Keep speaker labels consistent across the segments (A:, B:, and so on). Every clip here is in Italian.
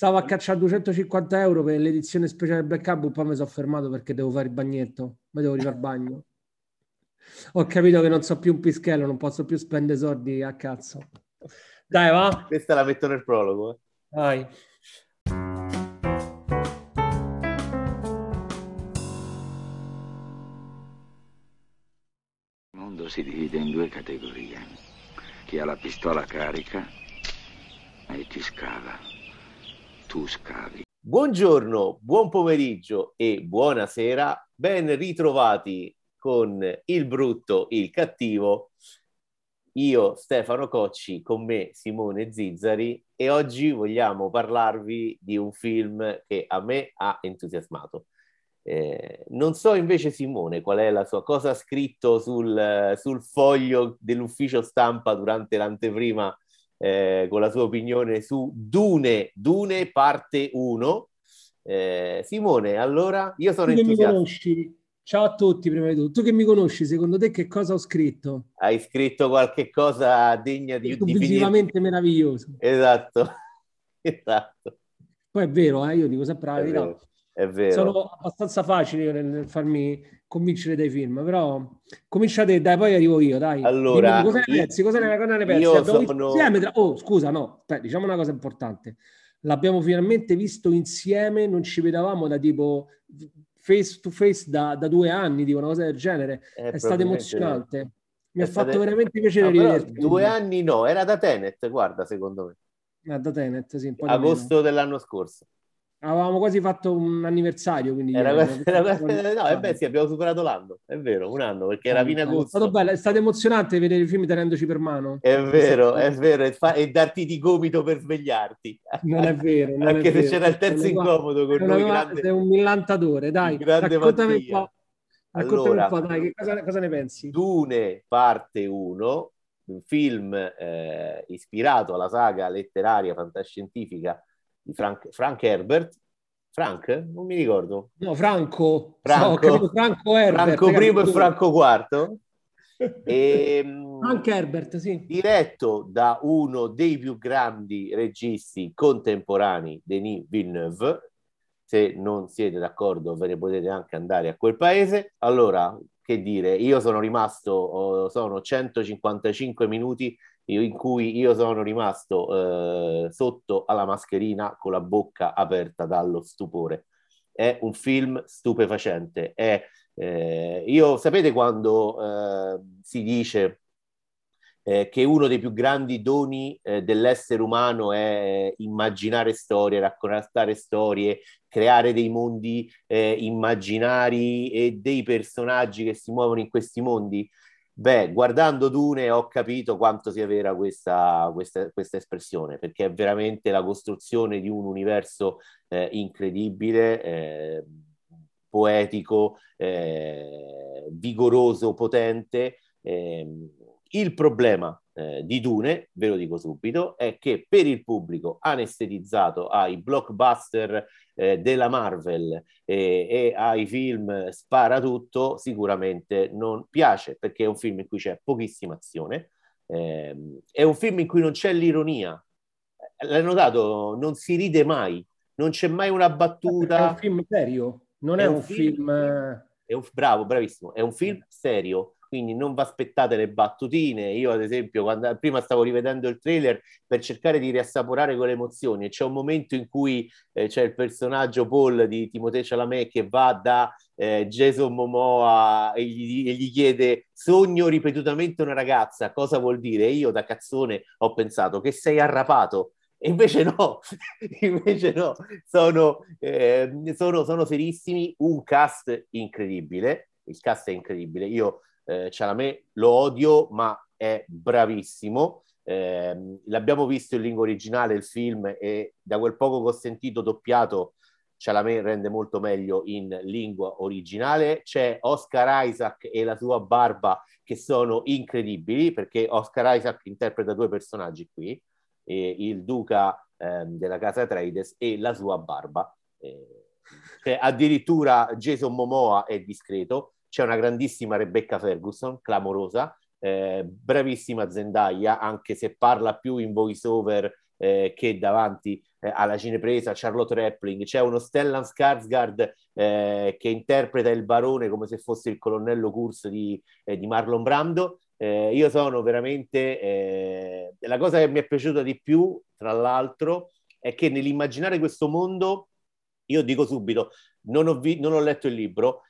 A: stavo a cacciare 250 euro per l'edizione speciale Black Hub, poi mi sono fermato perché devo fare il bagnetto, mi devo rifare il bagno. Ho capito che non so più un pischello, non posso più spendere soldi a cazzo. Dai, va.
B: Questa la metto nel prologo. Eh.
A: Dai.
C: Il mondo si divide in due categorie. Chi ha la pistola carica e chi scava. Tu scavi.
B: Buongiorno, buon pomeriggio e buonasera. Ben ritrovati con il brutto, il cattivo. Io, Stefano Cocci, con me Simone Zizzari e oggi vogliamo parlarvi di un film che a me ha entusiasmato. Eh, non so invece Simone qual è la sua cosa scritto sul, sul foglio dell'ufficio stampa durante l'anteprima eh, con la sua opinione su Dune, Dune parte 1. Eh, Simone, allora io sono
A: Tu
B: entusiasta.
A: ciao a tutti prima di tutto. Tu che mi conosci, secondo te che cosa ho scritto?
B: Hai scritto qualche cosa degna di, di finire.
A: Visivamente meraviglioso.
B: Esatto, esatto.
A: Poi è vero, eh, io dico sempre la verità.
B: Vero, è vero.
A: Sono abbastanza facile nel, nel farmi convincere dai film, però cominciate, dai, poi arrivo io, dai.
B: Allora,
A: Dimmi, cosa ne pensi? Cosa ne, cosa ne pensi?
B: io sono-
A: tra- Oh, scusa, no, aspetta, diciamo una cosa importante. L'abbiamo finalmente visto insieme, non ci vedevamo da tipo face to face da, da due anni, tipo una cosa del genere.
B: Eh,
A: È stato emozionante. Mi
B: è
A: ha fatto veramente piacere
B: No, due anni no, era da Tenet, guarda, secondo me.
A: Ah, da Tenet, sì, di meno.
B: Agosto dell'anno scorso.
A: Avevamo quasi fatto un anniversario, quindi
B: Era,
A: ieri,
B: era-
A: abbiamo-
B: no, eh beh, sì, abbiamo superato l'anno, è vero, un anno, perché era fine
A: È
B: agosto.
A: stato bello, è stato emozionante vedere i film tenendoci per mano.
B: È vero, è vero, e, fa- e darti di gomito per svegliarti.
A: Non è vero. non è
B: Anche se
A: vero.
B: c'era il terzo
A: Non è-
B: incomodo con noi, grande,
A: Sei un millantatore, dai.
B: grande
A: Raccontami un
B: Mattia.
A: po'. Raccontami
B: Allora,
A: un po', dai, che cosa, cosa ne pensi?
B: Dune parte 1, un film eh, ispirato alla saga letteraria fantascientifica Frank, Frank Herbert. Frank? Non mi ricordo.
A: No, Franco.
B: Franco.
A: Capito, Franco Herbert.
B: Franco? I e Franco IV. E, mm,
A: Frank Herbert, sì.
B: diretto da uno dei più grandi registi contemporanei, Denis Villeneuve. Se non siete d'accordo, ve ne potete anche andare a quel paese. Allora, che dire, io sono rimasto, oh, sono 155 minuti in cui io sono rimasto eh, sotto alla mascherina con la bocca aperta dallo stupore. È un film stupefacente. È, eh, io sapete quando eh, si dice eh, che uno dei più grandi doni eh, dell'essere umano è immaginare storie, raccontare storie, creare dei mondi eh, immaginari e dei personaggi che si muovono in questi mondi. Beh, guardando Dune ho capito quanto sia vera questa, questa, questa espressione, perché è veramente la costruzione di un universo eh, incredibile, eh, poetico, eh, vigoroso, potente. ehm, il problema eh, di Dune, ve lo dico subito, è che per il pubblico anestetizzato ai blockbuster eh, della Marvel e, e ai film spara tutto, sicuramente non piace perché è un film in cui c'è pochissima azione, ehm, è un film in cui non c'è l'ironia. L'hai notato? Non si ride mai, non c'è mai una
A: È
B: battuta.
A: un film serio, non è, un film... eh,
B: È un, bravo, bravissimo, è un film serio, quindi non vi aspettate le battutine. Io, ad esempio, quando prima stavo rivedendo il trailer per cercare di riassaporare quelle emozioni, e c'è un momento in cui eh, c'è il personaggio Paul di Timothée Chalamet che va da eh, Jason Momoa e gli, e gli chiede sogno ripetutamente una ragazza, cosa vuol dire? E io da cazzone ho pensato che sei arrapato. E invece no, invece no, sono, eh, sono, sono serissimi, un cast incredibile, il cast è incredibile, io eh, Chalamet lo odio, ma è bravissimo. Eh, l'abbiamo visto in lingua originale il film e da quel poco che ho sentito doppiato Chalamet rende molto meglio in lingua originale. C'è Oscar Isaac e la sua barba che sono incredibili perché Oscar Isaac interpreta due personaggi qui, eh, il duca ehm, della casa Trades e la sua barba. Eh, cioè, addirittura Jason Momoa è discreto, c'è una grandissima Rebecca Ferguson, clamorosa, eh, bravissima Zendaya, anche se parla più in voice over eh, che davanti eh, alla cinepresa, Charlotte Rampling, c'è uno Stellan Skarsgård eh, che interpreta il barone come se fosse il colonnello Kurz di, eh, di Marlon Brando. Eh, io sono veramente... La cosa che mi è piaciuta di più, tra l'altro, è che nell'immaginare questo mondo, io dico subito, non ho, vi- non ho letto il libro,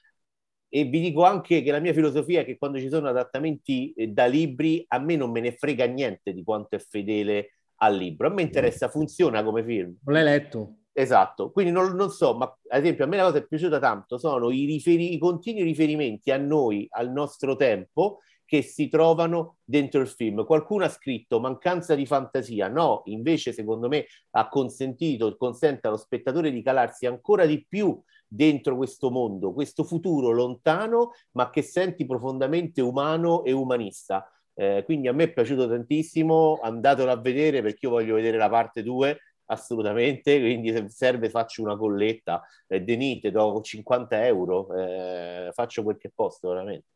B: e vi dico anche che la mia filosofia è che quando ci sono adattamenti eh, da libri a me non me ne frega niente di quanto è fedele al libro. A me interessa, funziona come film.
A: Non l'hai letto?
B: Esatto, quindi non, non, so, ma ad esempio a me la cosa che è piaciuta tanto sono i, riferi- i continui riferimenti a noi, al nostro tempo, che si trovano dentro il film. Qualcuno ha scritto mancanza di fantasia, no, invece secondo me ha consentito, consente allo spettatore di calarsi ancora di più dentro questo mondo, questo futuro lontano, ma che senti profondamente umano e umanista. Eh, quindi a me è piaciuto tantissimo, andatelo a vedere perché io voglio vedere la parte 2 assolutamente, quindi se serve faccio una colletta, eh, Denite, do 50 euro, eh, faccio quel che posso veramente.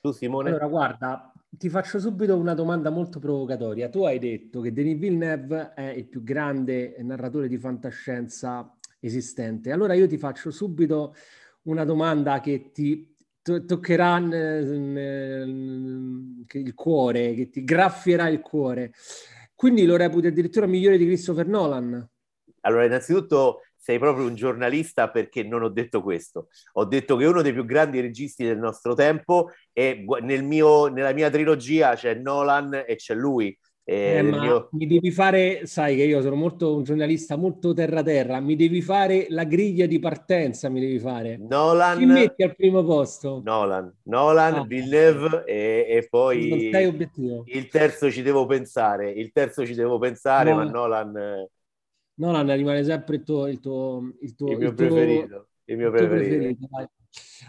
B: Tu Simone?
A: Allora guarda, ti faccio subito una domanda molto provocatoria. Tu hai detto che Denis Villeneuve è il più grande narratore di fantascienza esistente. Allora io ti faccio subito una domanda che ti to- toccherà il cuore, che ti graffierà il cuore. Quindi lo reputi addirittura migliore di Christopher Nolan?
B: Allora, innanzitutto sei proprio un giornalista perché non ho detto questo. Ho detto che uno dei più grandi registi del nostro tempo e nel nella mia trilogia c'è Nolan e c'è lui.
A: Eh, mio... Mi devi fare, sai che io sono molto un giornalista molto terra-terra, mi devi fare la griglia di partenza, mi devi fare.
B: Nolan.
A: Chi metti al primo posto?
B: Nolan, Nolan, ah, Villeneuve e, e poi il terzo ci devo pensare, il terzo ci devo pensare, no. ma Nolan...
A: Nolan rimane sempre il tuo... Il, tuo,
B: il, tuo, il mio il preferito. Tuo, il mio preferito. preferito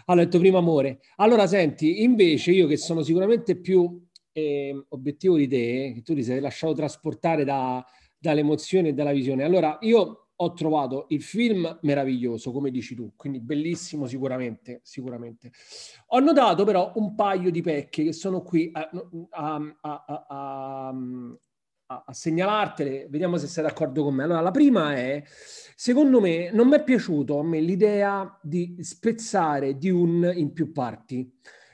A: allora, il tuo primo amore. Allora, senti, invece io che sono sicuramente più eh, obiettivo di te, che tu ti sei lasciato trasportare da, dalle emozioni e dalla visione. Allora, io ho trovato il film meraviglioso, come dici tu, quindi bellissimo sicuramente, sicuramente. Ho notato però un paio di pecche che sono qui a, a, a, a segnalartele, vediamo se sei d'accordo con me. Allora, la prima è, secondo me, non mi è piaciuto a me l'idea di spezzare di un in più parti,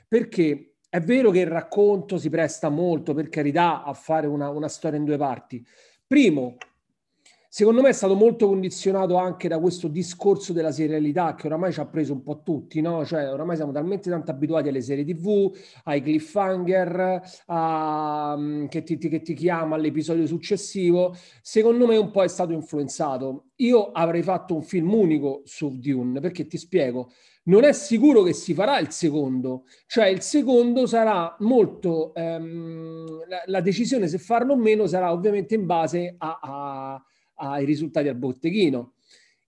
A: perché è vero che il racconto si presta molto, per carità, a fare una, una storia in due parti. Primo, secondo me è stato molto condizionato anche da questo discorso della serialità che oramai ci ha preso un po' tutti, no? Cioè, oramai siamo talmente tanto abituati alle serie TV, ai cliffhanger, a, mm, che, ti, che ti chiama all'episodio successivo. Secondo me un po' è stato influenzato. Io avrei fatto un film unico su Dune, perché ti spiego non è sicuro che si farà il secondo, cioè il secondo sarà molto, ehm, la, la, decisione se farlo o meno sarà ovviamente in base a, a, ai risultati al botteghino,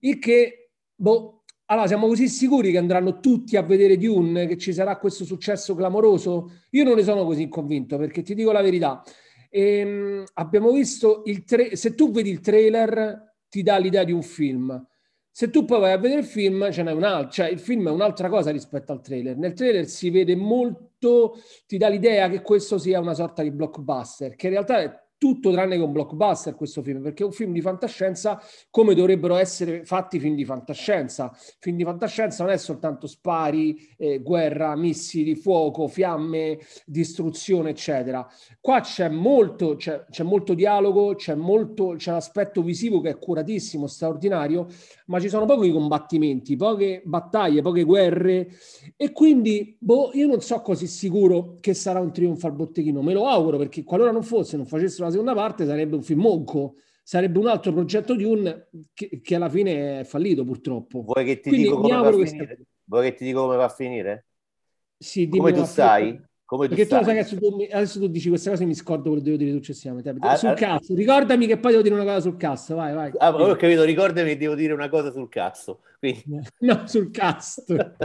A: il che, boh, allora siamo così sicuri che andranno tutti a vedere Dune, che ci sarà questo successo clamoroso? Io non ne sono così convinto, perché ti dico la verità, ehm, abbiamo visto il tra- se tu vedi il trailer ti dà l'idea di un film, se tu poi vai a vedere il film, ce n'è un altro, cioè il film è un'altra cosa rispetto al trailer. Nel trailer si vede molto, ti dà l'idea che questo sia una sorta di blockbuster, che in realtà è tutto tranne che un blockbuster questo film, perché è un film di fantascienza come dovrebbero essere fatti film di fantascienza. Film di fantascienza non è soltanto spari, eh, guerra, missili, fuoco, fiamme, distruzione, eccetera. Qua c'è molto, c'è, c'è molto dialogo, c'è, molto, c'è l'aspetto visivo che è curatissimo, straordinario, ma ci sono pochi combattimenti, poche battaglie, poche guerre e quindi boh, io non so così sicuro che sarà un trionfo al botteghino, me lo auguro perché qualora non fosse, non facessero la seconda parte sarebbe un film monco, sarebbe un altro progetto di un che, che alla fine è fallito purtroppo.
B: Vuoi che ti Quindi dico come va a finire? Vuoi che ti dico come va a finire?
A: Sì,
B: come tu sai? Come
A: tu Perché sai. tu sai che adesso tu, adesso tu dici queste cose mi scordo quello che devo dire successivamente. Ah, sul ah, cazzo, ricordami che poi devo dire una cosa sul cazzo, vai, vai.
B: Ah, ho capito, ricordami che devo dire una cosa sul cazzo. Quindi...
A: No, sul cazzo.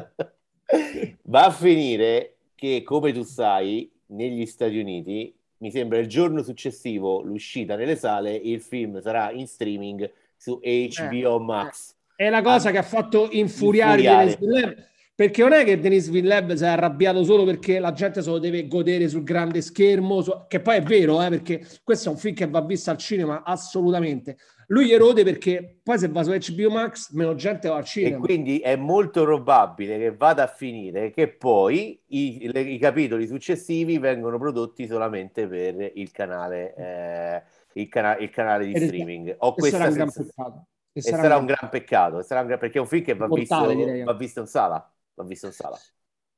B: Va a finire che, come tu sai, negli Stati Uniti mi sembra il giorno successivo l'uscita nelle sale, il film sarà in streaming su HBO eh, Max.
A: È la cosa ah, che ha fatto infuriare, infuriare. Perché non è che Denis Villeneuve si è arrabbiato solo perché la gente se lo deve godere sul grande schermo, che poi è vero, eh, perché questo è un film che va visto al cinema assolutamente. Lui erode perché poi se va su HBO Max meno gente va al cinema.
B: E quindi è molto probabile che vada a finire che poi i, le, i capitoli successivi vengono prodotti solamente per il canale, eh, il, cana- il canale di
A: è-
B: streaming. Ho
A: e
B: questa
A: sarà un gran peccato.
B: E sarà un gran peccato, sarà un gran- perché è un film che va visto,
A: Mortale, direi.
B: va visto in sala. Va visto in sala.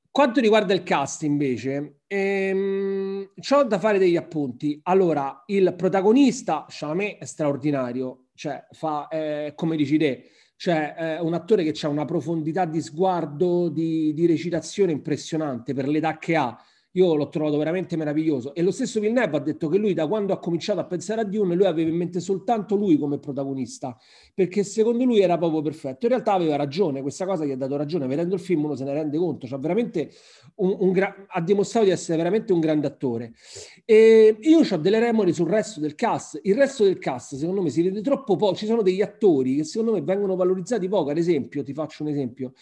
A: Quanto riguarda il cast, invece, ehm, ho da fare degli appunti. Allora, il protagonista, Chalamet, è straordinario, cioè fa, eh, come dici te, cioè è un attore che ha una profondità di sguardo, di, di recitazione impressionante per l'età che ha. Io l'ho trovato veramente meraviglioso. E lo stesso Villeneuve ha detto che lui, da quando ha cominciato a pensare a Dune, lui aveva in mente soltanto lui come protagonista, perché secondo lui era proprio perfetto. In realtà aveva ragione, questa cosa gli ha dato ragione. Vedendo il film uno se ne rende conto, cioè veramente un, un gra- ha dimostrato di essere veramente un grande attore. E io ho delle remore sul resto del cast. Il resto del cast, secondo me, si vede troppo poco. Ci sono degli attori che secondo me vengono valorizzati poco. Ad esempio, ti faccio un esempio.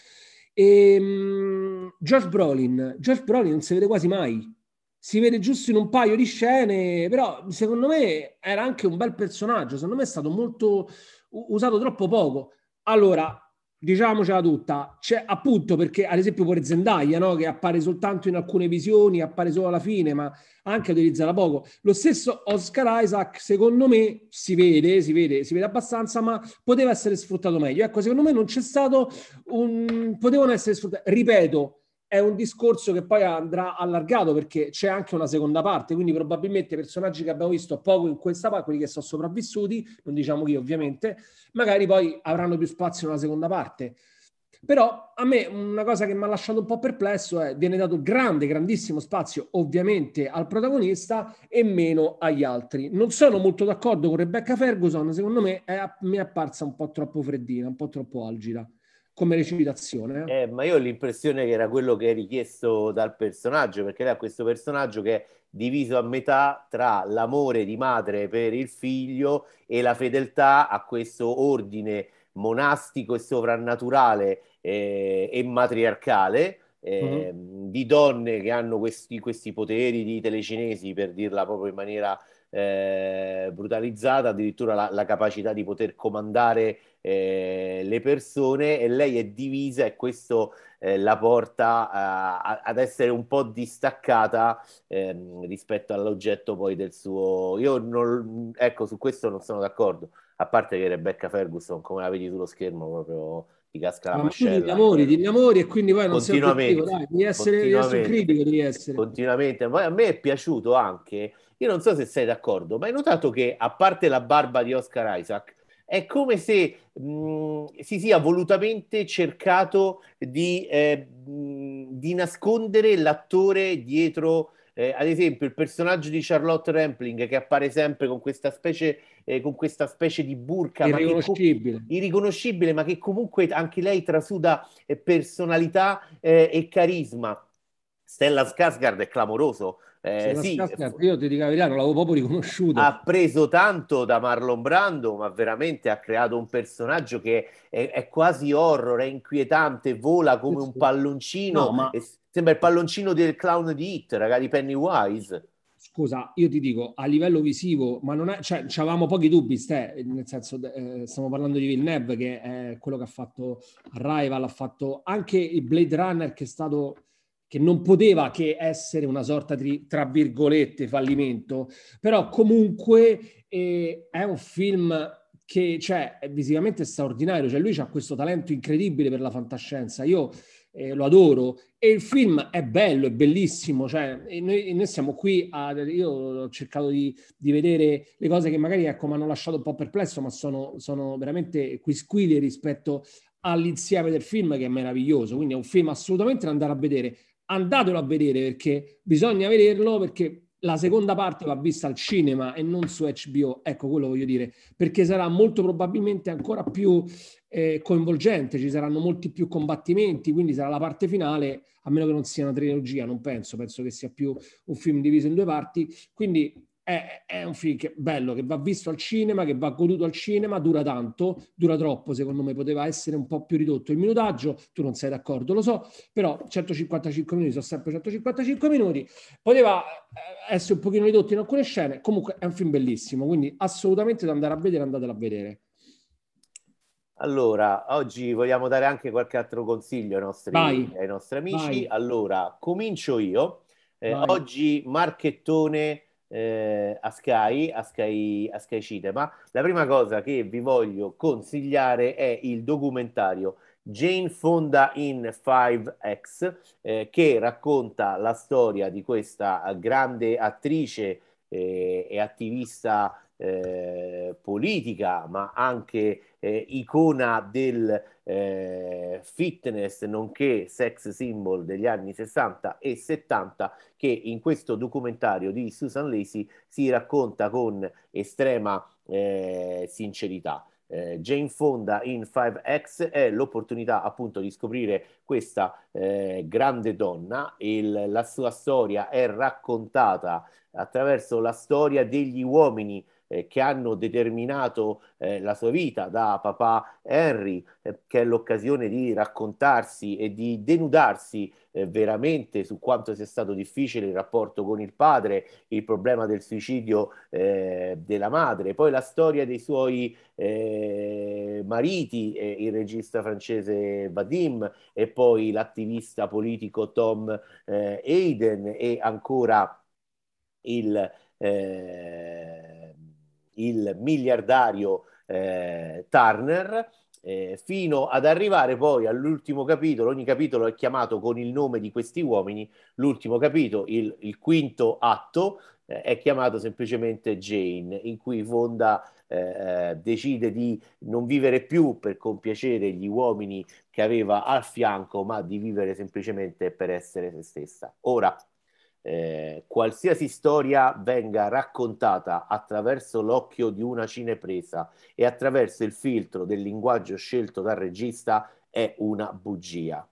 A: Ehm, George Brolin. George Brolin non si vede quasi mai. Si vede giusto in un paio di scene, però secondo me era anche un bel personaggio. Secondo me è stato molto usato troppo poco. Allora, diciamocela tutta, c'è appunto perché ad esempio pure Zendaya, no? che appare soltanto in alcune visioni, appare solo alla fine, ma anche utilizzata poco. Lo stesso Oscar Isaac, secondo me, si vede, si vede, si vede abbastanza, ma poteva essere sfruttato meglio. Ecco, secondo me non c'è stato un... potevano essere sfruttati. Ripeto, è un discorso che poi andrà allargato perché c'è anche una seconda parte, quindi probabilmente personaggi che abbiamo visto poco in questa parte, quelli che sono sopravvissuti, non diciamo che ovviamente, magari poi avranno più spazio nella seconda parte. Però a me una cosa che mi ha lasciato un po' perplesso è viene dato grande, grandissimo spazio ovviamente al protagonista e meno agli altri. Non sono molto d'accordo con Rebecca Ferguson, secondo me è, mi è apparsa un po' troppo freddina, un po' troppo algida come recitazione. eh.
B: Eh, ma io ho l'impressione che era quello che è richiesto dal personaggio, perché lei ha questo personaggio che è diviso a metà tra l'amore di madre per il figlio e la fedeltà a questo ordine monastico e sovrannaturale eh, e matriarcale eh, di donne che hanno questi, questi poteri di telecinesi, per dirla proprio in maniera eh, brutalizzata, addirittura la, la capacità di poter comandare eh, le persone e lei è divisa e questo eh, la porta a- a- ad essere un po' distaccata ehm, rispetto all'oggetto poi del suo... Io non, ecco, su questo non sono d'accordo, a parte che Rebecca Ferguson, come la vedi sullo schermo, proprio ti casca la
A: Ma
B: mascella.
A: innamori, ti innamori e quindi poi non sei
B: Continuamente,
A: obiettivo, dai, devi essere, essere critico, devi essere.
B: Continuamente. Poi a me è piaciuto anche, io non so se sei d'accordo, ma hai notato che a parte la barba di Oscar Isaac, è come se mh, si sia volutamente cercato di, eh, di nascondere l'attore dietro, eh, ad esempio, il personaggio di Charlotte Rampling che appare sempre con questa specie, eh, con questa specie di burka, ma che co-
A: Irriconoscibile.
B: irriconoscibile, ma che comunque anche lei trasuda eh, personalità eh, e carisma. Stella Skarsgård è clamoroso. Eh, sì,
A: Skarsgård, io ti dico la verità, non l'avevo proprio riconosciuto.
B: ha preso tanto da Marlon Brando, ma veramente ha creato un personaggio che è, è quasi horror, è inquietante, vola come un palloncino,
A: No, ma-
B: sembra il palloncino del clown di Hit, raga, di Pennywise.
A: Scusa, io ti dico, a livello visivo, ma non è, cioè, avevamo pochi dubbi, ste, nel senso, eh, stiamo parlando di Villeneuve, che è quello che ha fatto Arrival, ha fatto anche il Blade Runner, che è stato, che non poteva che essere una sorta di, tra virgolette, fallimento, però comunque eh, è un film che, cioè, è visivamente straordinario, cioè lui ha questo talento incredibile per la fantascienza, io eh, lo adoro e il film è bello, è bellissimo, cioè, e noi, e noi siamo qui a, io ho cercato di, di vedere le cose che magari ecco, mi hanno lasciato un po' perplesso, ma sono, sono veramente quisquili rispetto all'insieme del film che è meraviglioso, quindi è un film assolutamente da andare a vedere, andatelo a vedere perché bisogna vederlo perché la seconda parte va vista al cinema e non su HBO, ecco quello voglio dire, perché sarà molto probabilmente ancora più eh, coinvolgente, ci saranno molti più combattimenti, quindi sarà la parte finale, a meno che non sia una trilogia, non penso, penso che sia più un film diviso in due parti, quindi è, è, un film che, bello, che va visto al cinema, che va goduto al cinema, dura tanto, dura troppo, secondo me poteva essere un po' più ridotto il minutaggio, tu non sei d'accordo, lo so, però 155 minuti sono sempre 155 minuti, poteva eh, essere un pochino ridotto in alcune scene, comunque è un film bellissimo, quindi assolutamente da andare a vedere, andatelo a vedere.
B: Allora, oggi vogliamo dare anche qualche altro consiglio ai nostri, ai nostri amici. Vai. Allora, comincio io. Eh, oggi marchettone eh, a, Sky, a, Sky, a Sky Cinema. La prima cosa che vi voglio consigliare è il documentario Jane Fonda in 5X, eh, che racconta la storia di questa grande attrice eh, e attivista eh, politica, ma anche eh, icona del eh, fitness nonché sex symbol degli anni 60 e 70 che in questo documentario di Susan Lacey si racconta con estrema eh, sincerità. Eh, Jane Fonda in 5X è l'opportunità appunto di scoprire questa eh, grande donna. Il, la sua storia è raccontata attraverso la storia degli uomini eh, che hanno determinato eh, la sua vita, da papà Henry, eh, che è l'occasione di raccontarsi e di denudarsi eh, veramente su quanto sia stato difficile il rapporto con il padre, il problema del suicidio eh, della madre, poi la storia dei suoi mariti, il regista francese Vadim e poi l'attivista politico Tom Hayden e ancora il eh, il miliardario eh, Turner, eh, fino ad arrivare poi all'ultimo capitolo. Ogni capitolo è chiamato con il nome di questi uomini. L'ultimo capitolo, il, il quinto atto, eh, è chiamato semplicemente Jane, in cui Fonda eh, decide di non vivere più per compiacere gli uomini che aveva al fianco, ma di vivere semplicemente per essere se stessa. Ora, eh, qualsiasi storia venga raccontata attraverso l'occhio di una cinepresa e attraverso il filtro del linguaggio scelto dal regista è una bugia.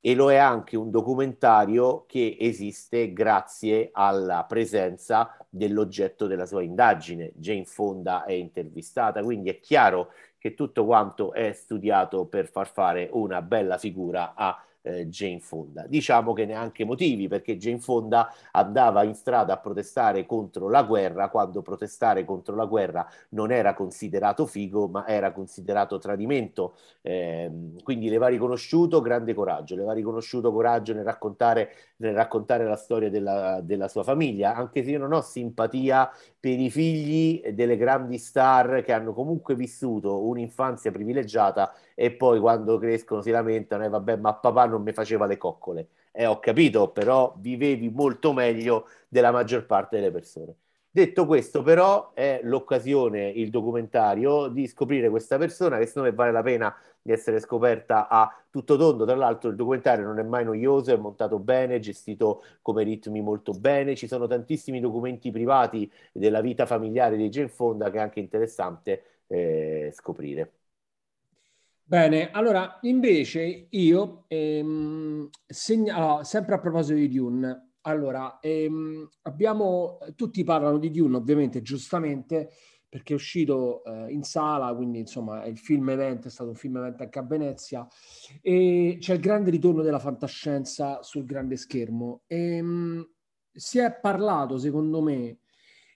B: E lo è anche un documentario che esiste grazie alla presenza dell'oggetto della sua indagine. Jane Fonda è intervistata, quindi è chiaro che tutto quanto è studiato per far fare una bella figura a eh, Jane Fonda. Diciamo che neanche motivi, perché Jane Fonda andava in strada a protestare contro la guerra, quando protestare contro la guerra non era considerato figo, ma era considerato tradimento. Eh, quindi le va riconosciuto grande coraggio, le va riconosciuto coraggio nel raccontare, nel raccontare la storia della, della sua famiglia, anche se io non ho simpatia per i figli delle grandi star che hanno comunque vissuto un'infanzia privilegiata e poi quando crescono si lamentano e vabbè ma papà non mi faceva le coccole. Eh, ho capito, però vivevi molto meglio della maggior parte delle persone. Detto questo, però, è l'occasione, il documentario, di scoprire questa persona che secondo me vale la pena di essere scoperta a tutto tondo. Tra l'altro, il documentario non è mai noioso, è montato bene, gestito come ritmi molto bene. Ci sono tantissimi documenti privati della vita familiare di Jane Fonda che è anche interessante eh, scoprire.
A: Bene, allora invece io, ehm, segna- allora, sempre a proposito di Dune, allora, ehm, abbiamo, tutti parlano di Dune ovviamente, giustamente, perché è uscito eh, in sala, quindi insomma è il film evento, è stato un film evento anche a Venezia, e c'è il grande ritorno della fantascienza sul grande schermo. E, ehm, si è parlato, secondo me,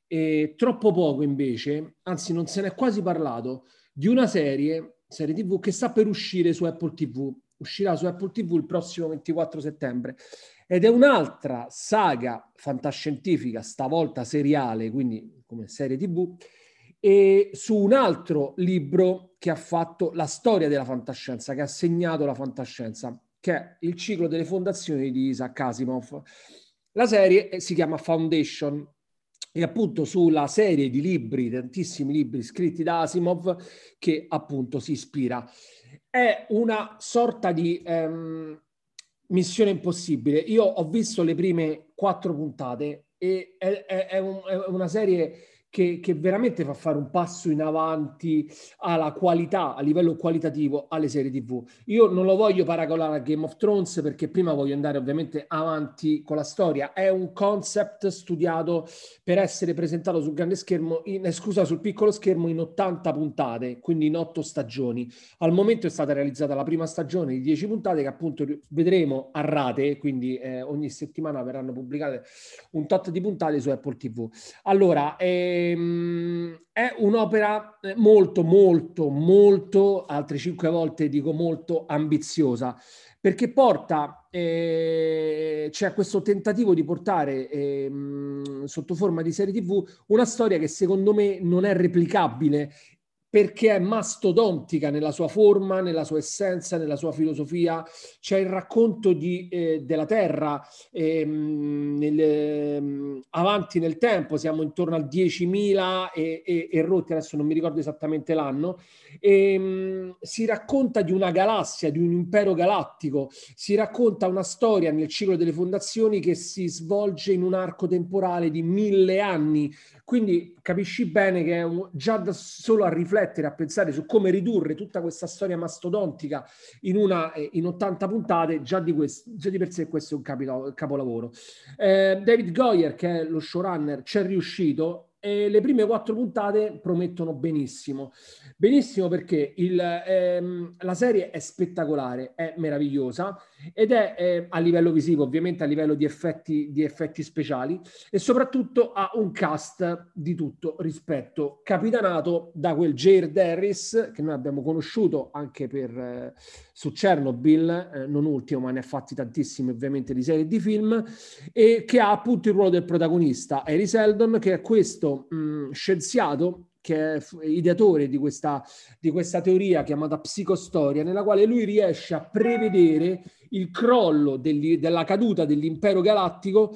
A: eh, troppo poco invece, anzi non se n'è quasi parlato, di una serie serie TV che sta per uscire su Apple TV. Uscirà su Apple TV il prossimo 24 settembre. Ed è un'altra saga fantascientifica, stavolta seriale, quindi come serie TV, e su un altro libro che ha fatto la storia della fantascienza, che ha segnato la fantascienza, che è il ciclo delle fondazioni di Isaac Asimov. La serie si chiama Foundation e appunto sulla serie di libri, tantissimi libri scritti da Asimov, che appunto si ispira. È una sorta di ehm, missione impossibile. Io ho visto le prime quattro puntate e è, è, è, un, è una serie che, che, veramente fa fare un passo in avanti alla qualità, a livello qualitativo, alle serie TV. Io non lo voglio paragonare a Game of Thrones perché prima voglio andare ovviamente avanti con la storia. È un concept studiato per essere presentato sul grande schermo, in, eh, scusa, sul piccolo schermo in 80 puntate, quindi in 8 stagioni. Al momento è stata realizzata la prima stagione di 10 puntate che appunto vedremo a rate, quindi eh, ogni settimana verranno pubblicate un tot di puntate su Apple TV. Allora, eh, ehm, è un'opera eh, molto, molto, molto, altre cinque volte dico molto ambiziosa, perché porta, eh, c'è questo tentativo di portare eh, sotto forma di serie TV una storia che secondo me non è replicabile perché è mastodontica nella sua forma, nella sua essenza, nella sua filosofia. C'è il racconto di, eh, della Terra ehm, nel, ehm, avanti nel tempo, siamo intorno al 10.000 e, e, e rotti, adesso non mi ricordo esattamente l'anno. E, ehm, si racconta di una galassia, di un impero galattico, si racconta una storia nel ciclo delle fondazioni che si svolge in un arco temporale di mille anni. Quindi capisci bene che un, già da solo a riflettere, a pensare su come ridurre tutta questa storia mastodontica in, una, eh, in 80 puntate, già di, questo, già di per sé questo è un capito, capolavoro. Eh, David Goyer, che è lo showrunner, ci è riuscito e le prime quattro puntate promettono benissimo. Benissimo perché il, ehm, la serie è spettacolare, è meravigliosa ed è eh, a livello visivo, ovviamente a livello di effetti, di effetti speciali e soprattutto ha un cast di tutto rispetto, capitanato da quel Jair Darris che noi abbiamo conosciuto anche per, eh, su Chernobyl, eh, non ultimo, ma ne ha fatti tantissimi ovviamente di serie e di film, e che ha appunto il ruolo del protagonista, Harry Seldon, che è questo mh, mm, scienziato che è ideatore di questa, di questa teoria chiamata psicostoria, nella quale lui riesce a prevedere il crollo degli, della caduta dell'impero galattico,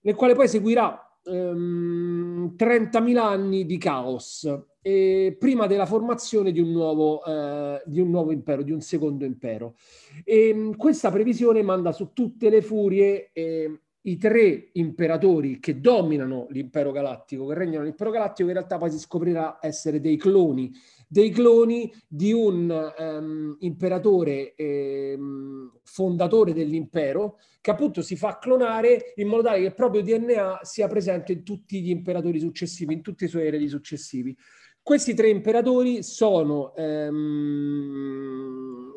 A: nel quale poi seguirà ehm, 30.000 anni di caos, eh, prima della formazione di un, nuovo, eh, di un nuovo impero, di un secondo impero. E, ehm, questa previsione manda su tutte le furie eh, i tre imperatori che dominano l'impero galattico, che regnano l'impero galattico, in realtà poi si scoprirà essere dei cloni, dei cloni di un um, imperatore um, fondatore dell'impero che appunto si fa clonare in modo tale che il proprio DNA sia presente in tutti gli imperatori successivi, in tutti i suoi eredi successivi. Questi tre imperatori sono, ehm,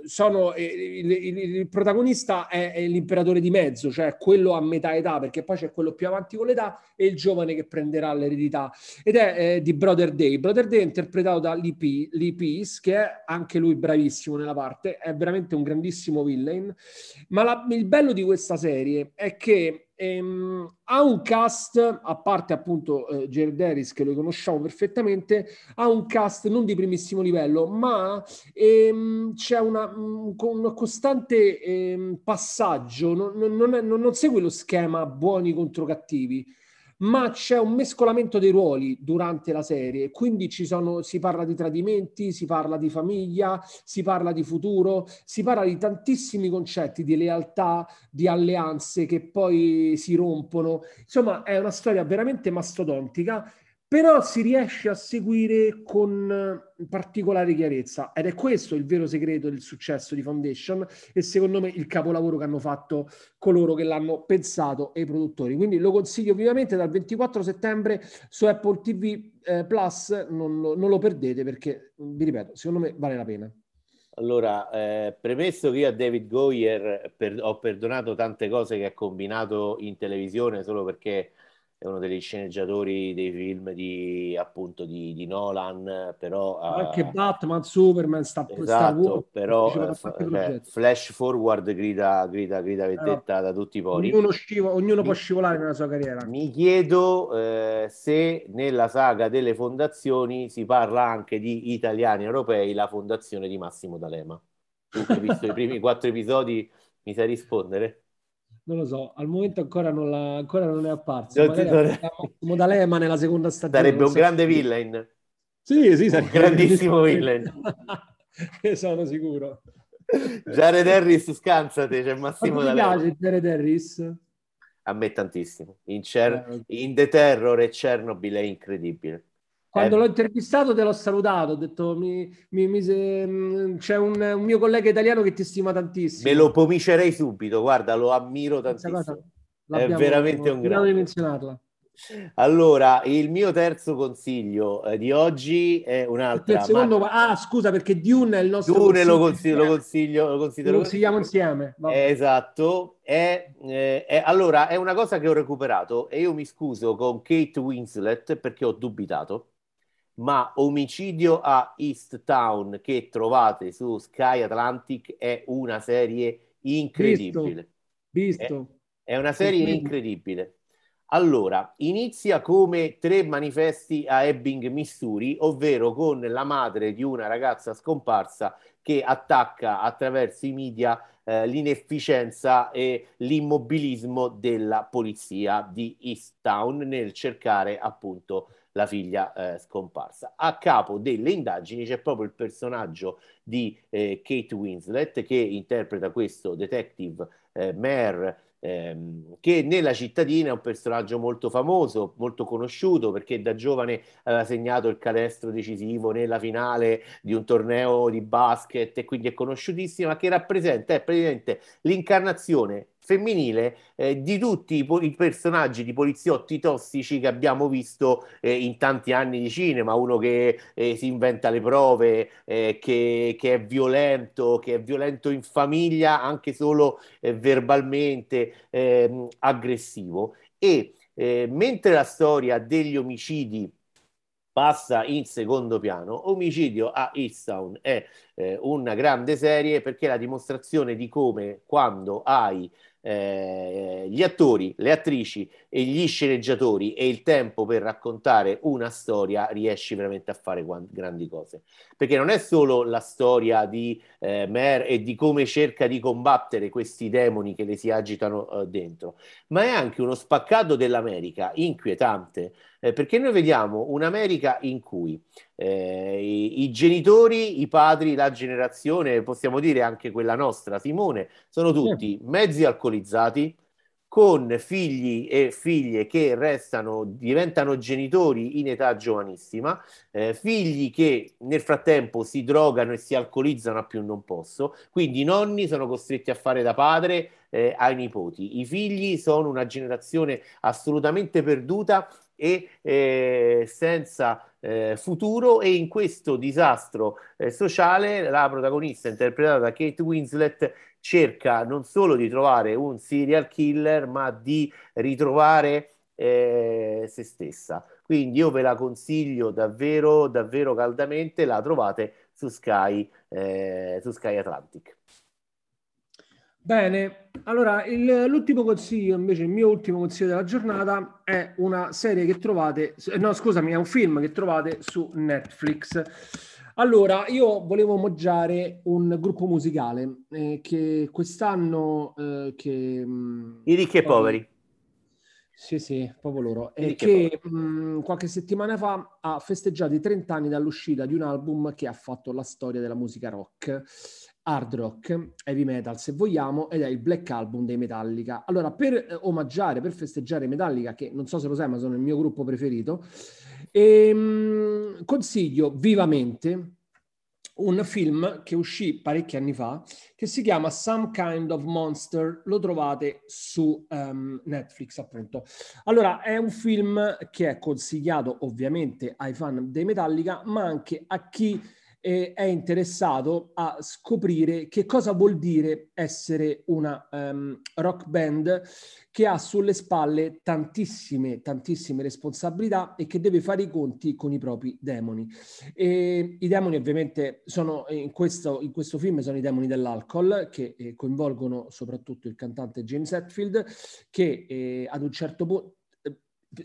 A: sono eh, il, il, il, protagonista è, è, l'imperatore di mezzo, cioè quello a metà età, perché poi c'è quello più avanti con l'età e il giovane che prenderà l'eredità. Ed è eh, di Brother Day. Brother Day è interpretato da Lee, Lee Peace, che è anche lui bravissimo nella parte, è veramente un grandissimo villain. Ma la, il bello di questa serie è che Ehm, ha un cast, a parte appunto eh, Jared Harris che lo conosciamo perfettamente, ha un cast non di primissimo livello, ma ehm, c'è una, un, un costante ehm, passaggio, non, non, è, non, non segue lo schema buoni contro cattivi ma c'è un mescolamento dei ruoli durante la serie, quindi ci sono, si parla di tradimenti, si parla di famiglia, si parla di futuro, si parla di tantissimi concetti, di lealtà, di alleanze che poi si rompono. Insomma, è una storia veramente mastodontica però si riesce a seguire con eh, particolare chiarezza ed è questo il vero segreto del successo di Foundation e secondo me il capolavoro che hanno fatto coloro che l'hanno pensato e i produttori. Quindi lo consiglio vivamente dal 24 settembre su Apple TV eh, Plus, non, non, lo perdete perché, vi ripeto, secondo me vale la pena.
B: Allora, eh, premesso che io a David Goyer per, ho perdonato tante cose che ha combinato in televisione solo perché è uno degli sceneggiatori dei film di appunto di, di Nolan, però
A: anche uh, Batman, Superman, sta,
B: esatto, Star Wars, però uh, cioè, Flash Forward grida, grida, grida vendetta eh, da tutti i pori.
A: Ognuno, scivo, ognuno mi, può scivolare nella sua carriera.
B: Mi chiedo eh, se nella saga delle fondazioni si parla anche di italiani europei, la fondazione di Massimo D'Alema. Tu hai visto i primi quattro episodi, mi sai rispondere?
A: Non lo so, al momento ancora non, la, ancora non è apparso. Non Modalema nella seconda stagione.
B: Sarebbe un so grande villain.
A: Sì, sì, sarebbe
B: un grandissimo villain.
A: ne sono sicuro.
B: Jared Harris, scansate, c'è Massimo
A: D'Alema. Mi piace Jared Harris?
B: A me tantissimo. In, Cer- eh, in The Terror e Chernobyl è incredibile.
A: Quando eh. l'ho intervistato te l'ho salutato, ho detto mi, mi, mi se, mm, c'è un, un, mio collega italiano che ti stima tantissimo.
B: Me lo pomicerei subito, guarda, lo ammiro tantissimo. È veramente un grande.
A: menzionarla.
B: Allora, il mio terzo consiglio eh, di oggi è un'altra.
A: Secondo... Ma... Ah, scusa, perché Dune è il nostro.
B: Dune lo consiglio, lo consiglio, lo considero.
A: Lo consigliamo insieme.
B: Eh, esatto. È, eh, è, allora, è una cosa che ho recuperato e io mi scuso con Kate Winslet perché ho dubitato. Ma Omicidio a East Town che trovate su Sky Atlantic è una serie incredibile.
A: Visto. Visto.
B: È, è una serie incredibile allora, inizia come tre manifesti a Ebbing, Missouri, ovvero con la madre di una ragazza scomparsa che attacca attraverso i media eh, l'inefficienza e l'immobilismo della polizia di East Town nel cercare appunto la figlia eh, scomparsa. A capo delle indagini c'è proprio il personaggio di eh, Kate Winslet che interpreta questo detective eh, Mare ehm, che nella cittadina è un personaggio molto famoso, molto conosciuto perché da giovane aveva segnato il canestro decisivo nella finale di un torneo di basket e quindi è conosciutissima, che rappresenta è praticamente l'incarnazione femminile eh, di tutti i, i, personaggi di poliziotti tossici che abbiamo visto eh, in tanti anni di cinema, uno che eh, si inventa le prove, eh, che, che, è violento, che è violento in famiglia anche solo eh, verbalmente ehm, aggressivo e eh, mentre la storia degli omicidi passa in secondo piano. Omicidio a Easttown è eh, una grande serie perché è la dimostrazione di come quando hai eh, gli attori, le attrici e gli sceneggiatori e il tempo per raccontare una storia riesci veramente a fare grandi cose. Perché non è solo la storia di eh, Mare e di come cerca di combattere questi demoni che le si agitano eh, dentro, ma è anche uno spaccato dell'America inquietante eh, perché noi vediamo un'America in cui eh, i, i, genitori, i padri, la generazione, possiamo dire anche quella nostra, Simone, sono tutti mezzi alcolizzati, con figli e figlie che restano, diventano genitori in età giovanissima, eh, figli che nel frattempo si drogano e si alcolizzano a più non posso, quindi i nonni sono costretti a fare da padre eh, ai nipoti. I figli sono una generazione assolutamente perduta e eh, senza eh, futuro. E in questo disastro eh, sociale la protagonista interpretata da Kate Winslet cerca non solo di trovare un serial killer ma di ritrovare eh, se stessa. Quindi io ve la consiglio davvero davvero caldamente. La trovate su Sky, eh, su Sky Atlantic
A: Bene, allora il, l'ultimo consiglio, invece il mio ultimo consiglio della giornata è una serie che trovate, no scusami, è un film che trovate su Netflix. Allora, io volevo omaggiare un gruppo musicale eh, che quest'anno... Eh, che, mh,
B: mm, I ricchi e poveri.
A: Sì, sì, proprio loro. E che mh, mm, qualche settimana fa ha festeggiato i 30 anni dall'uscita di un album che ha fatto la storia della musica rock hard rock, heavy metal se vogliamo, ed è il Black Album dei Metallica. Allora, per eh, omaggiare, per festeggiare Metallica, che non so se lo sai, ma sono il mio gruppo preferito, ehm, consiglio vivamente un film che uscì parecchi anni fa, che si chiama Some Kind of Monster, lo trovate su um, Netflix appunto. Allora, è un film che è consigliato ovviamente ai fan dei Metallica, ma anche a chi eh, è interessato a scoprire che cosa vuol dire essere una um, rock band che ha sulle spalle tantissime, tantissime responsabilità e che deve fare i conti con i propri demoni. E I demoni ovviamente sono in questo, in questo film sono i demoni dell'alcol che eh, coinvolgono soprattutto il cantante James Hetfield che eh, ad un certo punto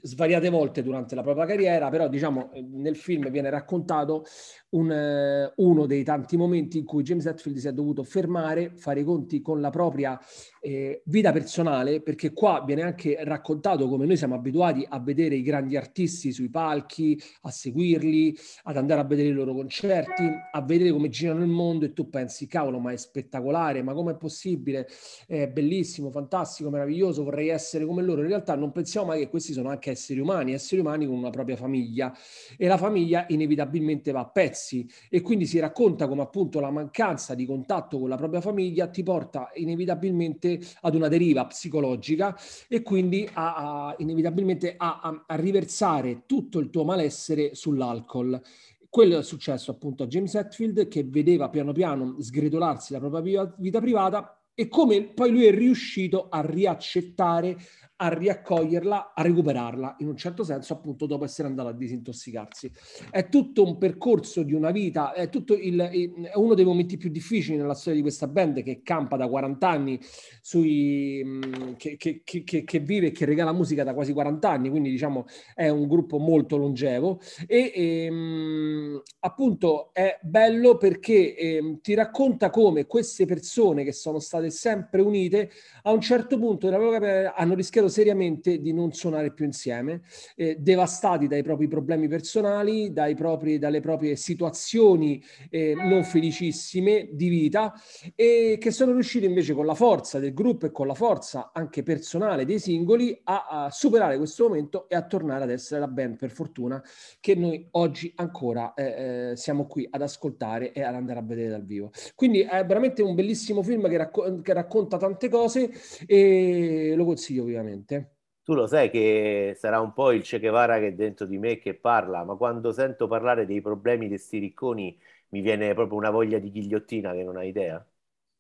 A: svariate volte durante la propria carriera, però diciamo nel film viene raccontato un, uh, uno dei tanti momenti in cui James Hetfield si è dovuto fermare, fare i conti con la propria eh, vita personale, perché qua viene anche raccontato come noi siamo abituati a vedere i grandi artisti sui palchi, a seguirli, ad andare a vedere i loro concerti, a vedere come girano il mondo e tu pensi, cavolo, ma è spettacolare, ma com'è possibile? È bellissimo, fantastico, meraviglioso, vorrei essere come loro. In realtà non pensiamo mai che questi sono anche esseri umani, esseri umani con una propria famiglia. E la famiglia inevitabilmente va a pezzi. E quindi si racconta come appunto la mancanza di contatto con la propria famiglia ti porta inevitabilmente ad una deriva psicologica e quindi a, a inevitabilmente a, a, a riversare tutto il tuo malessere sull'alcol. Quello è successo appunto a James Hetfield che vedeva piano piano sgretolarsi la propria vita privata e come poi lui è riuscito a riaccettare a riaccoglierla, a recuperarla, in un certo senso, appunto, dopo essere andato a disintossicarsi. È tutto un percorso di una vita, è, tutto il, è uno dei momenti più difficili nella storia di questa band che campa da 40 anni, sui, che, che, che, che vive e che regala musica da quasi 40 anni, quindi diciamo è un gruppo molto longevo e, e ehm, appunto è bello perché eh, ti racconta come queste persone che sono state sempre unite a un certo punto hanno rischiato seriamente di non suonare più insieme, eh, devastati dai propri problemi personali, dai propri, dalle proprie situazioni eh, non felicissime di vita e che sono riusciti invece con la forza del gruppo e con la forza anche personale dei singoli a, a superare questo momento e a tornare ad essere la band per fortuna che noi oggi ancora eh, eh siamo qui ad ascoltare e ad andare a vedere dal vivo. Quindi è veramente un bellissimo film che, racco- che racconta tante cose e lo consiglio ovviamente assolutamente.
B: Tu lo sai che sarà un po' il Che Guevara che è dentro di me che parla, ma quando sento parlare dei problemi di sti ricconi mi viene proprio una voglia di ghigliottina che non hai idea.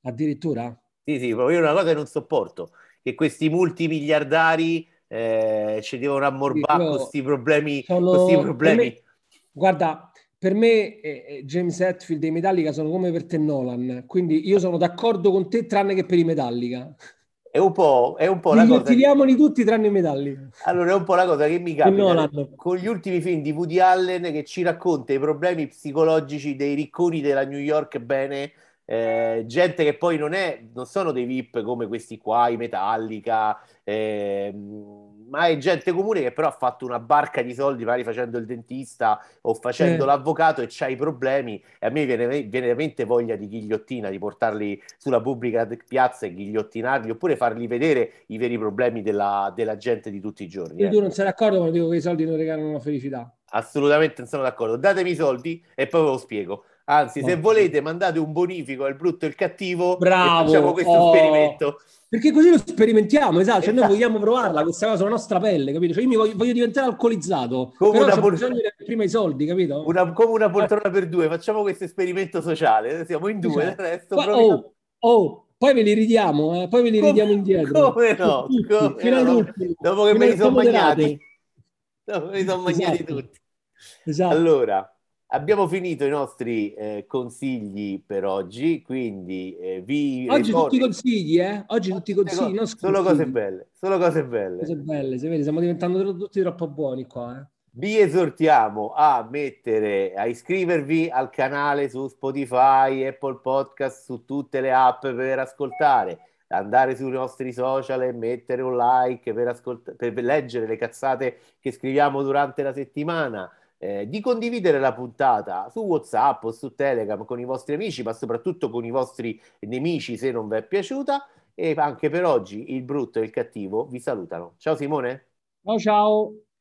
A: Addirittura?
B: Sì, sì, proprio io una cosa che non sopporto, che questi multimiliardari eh, ci devono ammorbare con questi problemi. Sono... problemi.
A: Me, guarda, per me eh, eh, James Hetfield e i Metallica sono come per te Nolan, quindi io sono d'accordo con te tranne che per i Metallica.
B: È un po', è un po la cosa.
A: Tiriamoli che... tutti tranne i medagli.
B: Allora, è un po' la cosa che mi capita con gli ultimi film di Woody Allen che ci racconta i problemi psicologici dei ricconi della New York bene. Eh, gente che poi non, è, non sono dei VIP come questi qua, i Metallica, eh, ma è gente comune che però ha fatto una barca di soldi, magari facendo il dentista o facendo eh. l'avvocato e c'ha i problemi. E a me viene, viene, veramente voglia di ghigliottina, di portarli sulla pubblica piazza e ghigliottinarli, oppure fargli vedere i veri problemi della, della gente di tutti i giorni.
A: E eh. tu non sei d'accordo quando dico che i soldi non regalano la felicità?
B: Assolutamente non sono d'accordo. Datemi i soldi e poi ve lo spiego. Anzi, se volete, mandate un bonifico al brutto e il cattivo
A: Bravo,
B: facciamo questo oh. esperimento.
A: Perché così lo sperimentiamo, esatto. Cioè, noi esatto. vogliamo provarla questa cosa sulla nostra pelle, capito? Cioè, io mi voglio, voglio diventare alcolizzato, come però una pol- bisogno prima i soldi, capito?
B: Una, come una poltrona per due, facciamo questo esperimento sociale, siamo in due, esatto. il resto
A: Ma, oh, oh, poi ve li ridiamo, eh? poi ve li ridiamo come, indietro.
B: Come no? Come fino no? Dopo che me li sono mangiati. Dopo che me li sono mangiati esatto. tutti. Esatto. Allora, Abbiamo finito i nostri eh, consigli per oggi, quindi eh, vi
A: Oggi ricordo... tutti i consigli, eh? Oggi tutti i consigli,
B: co- Solo cose belle, solo cose belle.
A: Cose belle, se vedi, stiamo diventando tutti troppo buoni qua, eh?
B: Vi esortiamo a mettere, a iscrivervi al canale su Spotify, Apple Podcast, su tutte le app per ascoltare, andare sui nostri social e mettere un like per, ascolt- per leggere le cazzate che scriviamo durante la settimana eh, di condividere la puntata su WhatsApp o su Telegram con i vostri amici, ma soprattutto con i vostri nemici se non vi è piaciuta. E anche per oggi il brutto e il cattivo vi salutano. Ciao Simone.
A: Ciao ciao.